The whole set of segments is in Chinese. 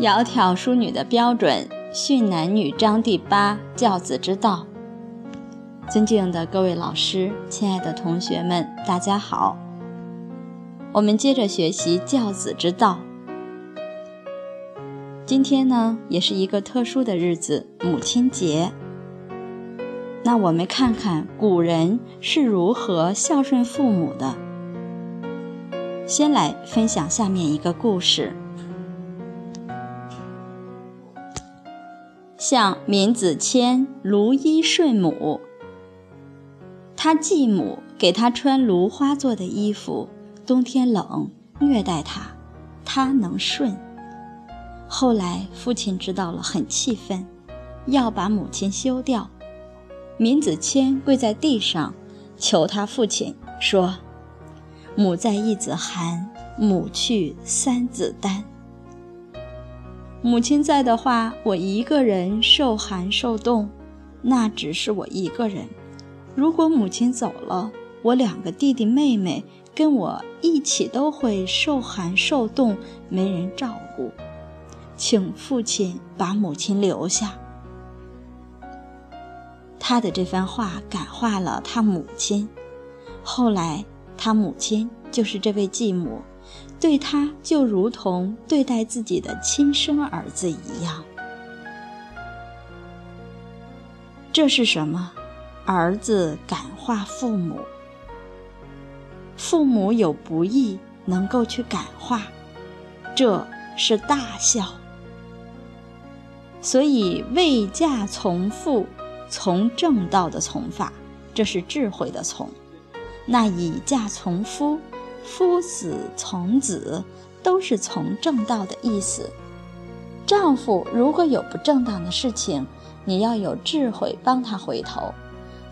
窈窕淑女的标准，训男女章第八：教子之道。尊敬的各位老师，亲爱的同学们，大家好。我们接着学习教子之道。今天呢，也是一个特殊的日子——母亲节。那我们看看古人是如何孝顺父母的。先来分享下面一个故事。向闵子骞卢衣顺母，他继母给他穿芦花做的衣服，冬天冷，虐待他，他能顺。后来父亲知道了，很气愤，要把母亲休掉。闵子骞跪在地上，求他父亲说：“母在一子寒，母去三子丹。”母亲在的话，我一个人受寒受冻，那只是我一个人。如果母亲走了，我两个弟弟妹妹跟我一起都会受寒受冻，没人照顾。请父亲把母亲留下。他的这番话感化了他母亲，后来他母亲就是这位继母。对他就如同对待自己的亲生儿子一样。这是什么？儿子感化父母，父母有不易，能够去感化，这是大孝。所以未嫁从父，从正道的从法，这是智慧的从；那已嫁从夫。夫子从子，都是从正道的意思。丈夫如果有不正当的事情，你要有智慧帮他回头；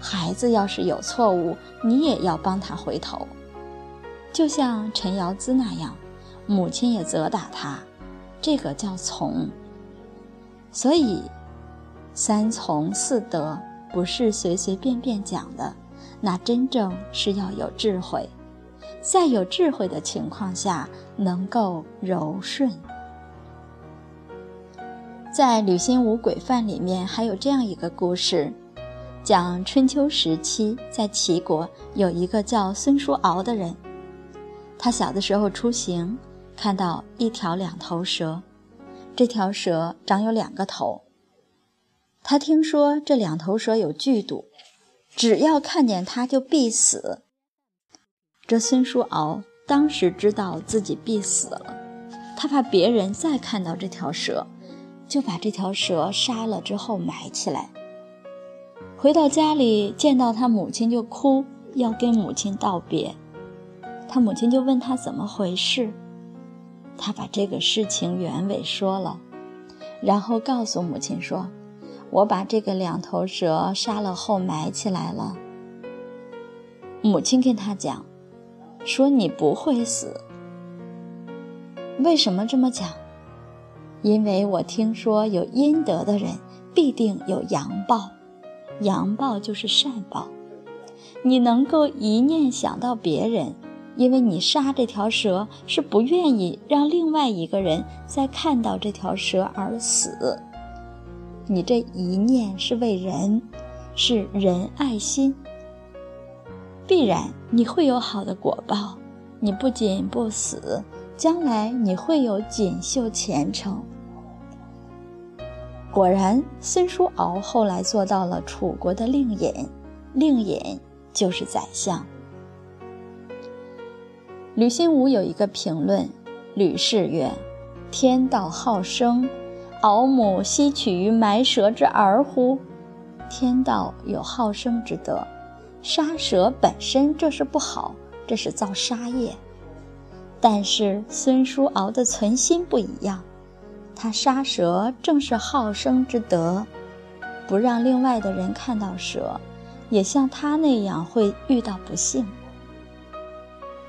孩子要是有错误，你也要帮他回头。就像陈瑶姿那样，母亲也责打他，这个叫从。所以，三从四德不是随随便便讲的，那真正是要有智慧。在有智慧的情况下，能够柔顺。在《吕心无鬼范》里面还有这样一个故事，讲春秋时期在齐国有一个叫孙叔敖的人，他小的时候出行，看到一条两头蛇，这条蛇长有两个头。他听说这两头蛇有剧毒，只要看见它就必死。这孙叔敖当时知道自己必死了，他怕别人再看到这条蛇，就把这条蛇杀了之后埋起来。回到家里见到他母亲就哭，要跟母亲道别。他母亲就问他怎么回事，他把这个事情原委说了，然后告诉母亲说：“我把这个两头蛇杀了后埋起来了。”母亲跟他讲。说你不会死，为什么这么讲？因为我听说有阴德的人必定有阳报，阳报就是善报。你能够一念想到别人，因为你杀这条蛇是不愿意让另外一个人再看到这条蛇而死。你这一念是为人，是仁爱心。必然你会有好的果报，你不仅不死，将来你会有锦绣前程。果然，孙叔敖后来做到了楚国的令尹，令尹就是宰相。吕新武有一个评论，吕氏曰：“天道好生，敖母吸取于埋蛇之儿乎？天道有好生之德。”杀蛇本身这是不好，这是造杀业。但是孙叔敖的存心不一样，他杀蛇正是好生之德，不让另外的人看到蛇，也像他那样会遇到不幸。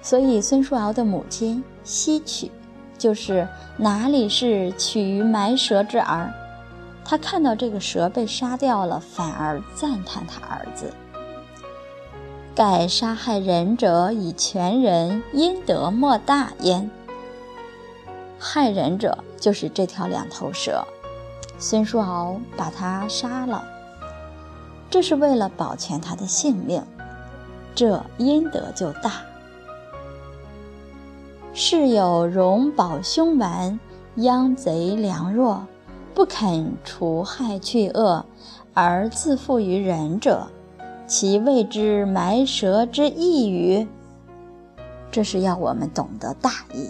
所以孙叔敖的母亲西取，就是哪里是取于埋蛇之儿，他看到这个蛇被杀掉了，反而赞叹他儿子。盖杀害人者以全人，阴德莫大焉。害人者就是这条两头蛇。孙叔敖把他杀了，这是为了保全他的性命，这阴德就大。世有荣保凶顽，殃贼良弱，不肯除害去恶，而自负于人者，其谓之埋蛇之意与？这是要我们懂得大义。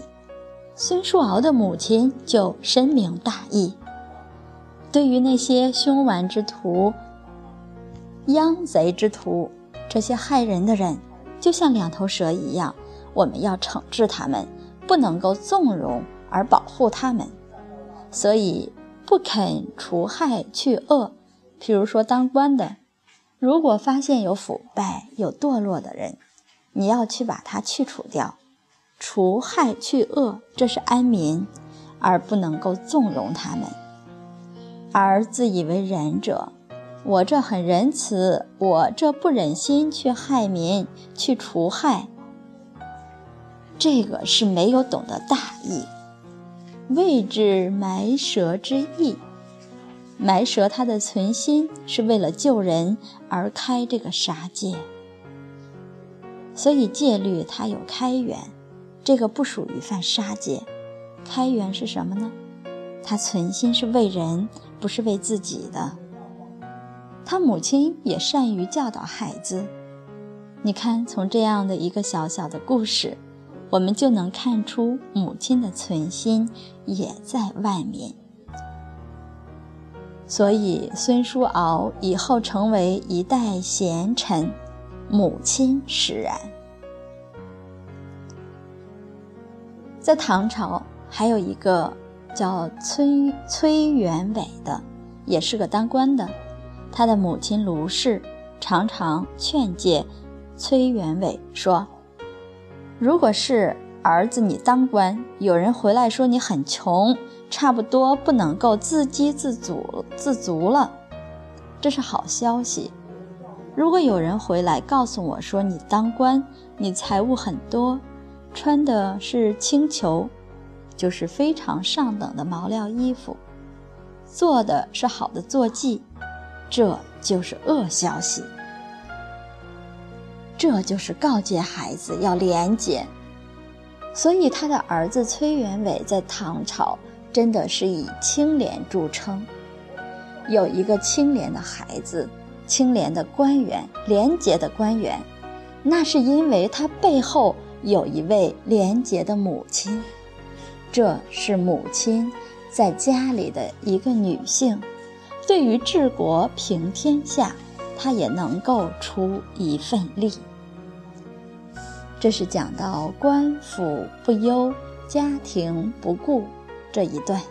孙叔敖的母亲就深明大义。对于那些凶顽之徒、殃贼之徒，这些害人的人，就像两头蛇一样，我们要惩治他们，不能够纵容而保护他们。所以，不肯除害去恶。譬如说，当官的，如果发现有腐败、有堕落的人，你要去把他去除掉，除害去恶，这是安民，而不能够纵容他们。而自以为仁者，我这很仁慈，我这不忍心去害民，去除害。这个是没有懂得大义，谓之埋蛇之意。埋蛇，他的存心是为了救人而开这个杀戒，所以戒律它有开源，这个不属于犯杀戒。开源是什么呢？他存心是为人。不是为自己的，他母亲也善于教导孩子。你看，从这样的一个小小的故事，我们就能看出母亲的存心也在外面。所以，孙叔敖以后成为一代贤臣，母亲使然。在唐朝，还有一个。叫崔崔元伟的，也是个当官的。他的母亲卢氏常常劝诫崔元伟说：“如果是儿子你当官，有人回来说你很穷，差不多不能够自给自足自足了，这是好消息。如果有人回来告诉我说你当官，你财物很多，穿的是青裘。”就是非常上等的毛料衣服，做的是好的坐骑，这就是恶消息。这就是告诫孩子要廉洁。所以他的儿子崔元伟在唐朝真的是以清廉著称。有一个清廉的孩子，清廉的官员，廉洁的官员，那是因为他背后有一位廉洁的母亲。这是母亲在家里的一个女性，对于治国平天下，她也能够出一份力。这是讲到官府不忧，家庭不顾这一段。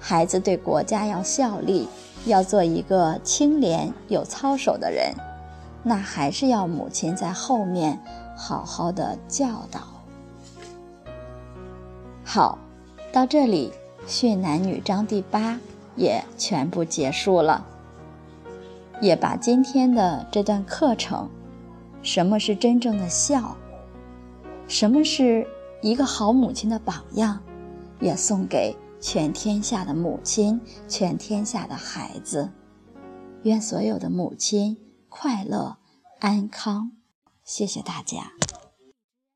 孩子对国家要效力，要做一个清廉有操守的人，那还是要母亲在后面好好的教导。好，到这里《训男女章》第八也全部结束了，也把今天的这段课程，什么是真正的孝，什么是一个好母亲的榜样，也送给全天下的母亲、全天下的孩子。愿所有的母亲快乐安康，谢谢大家。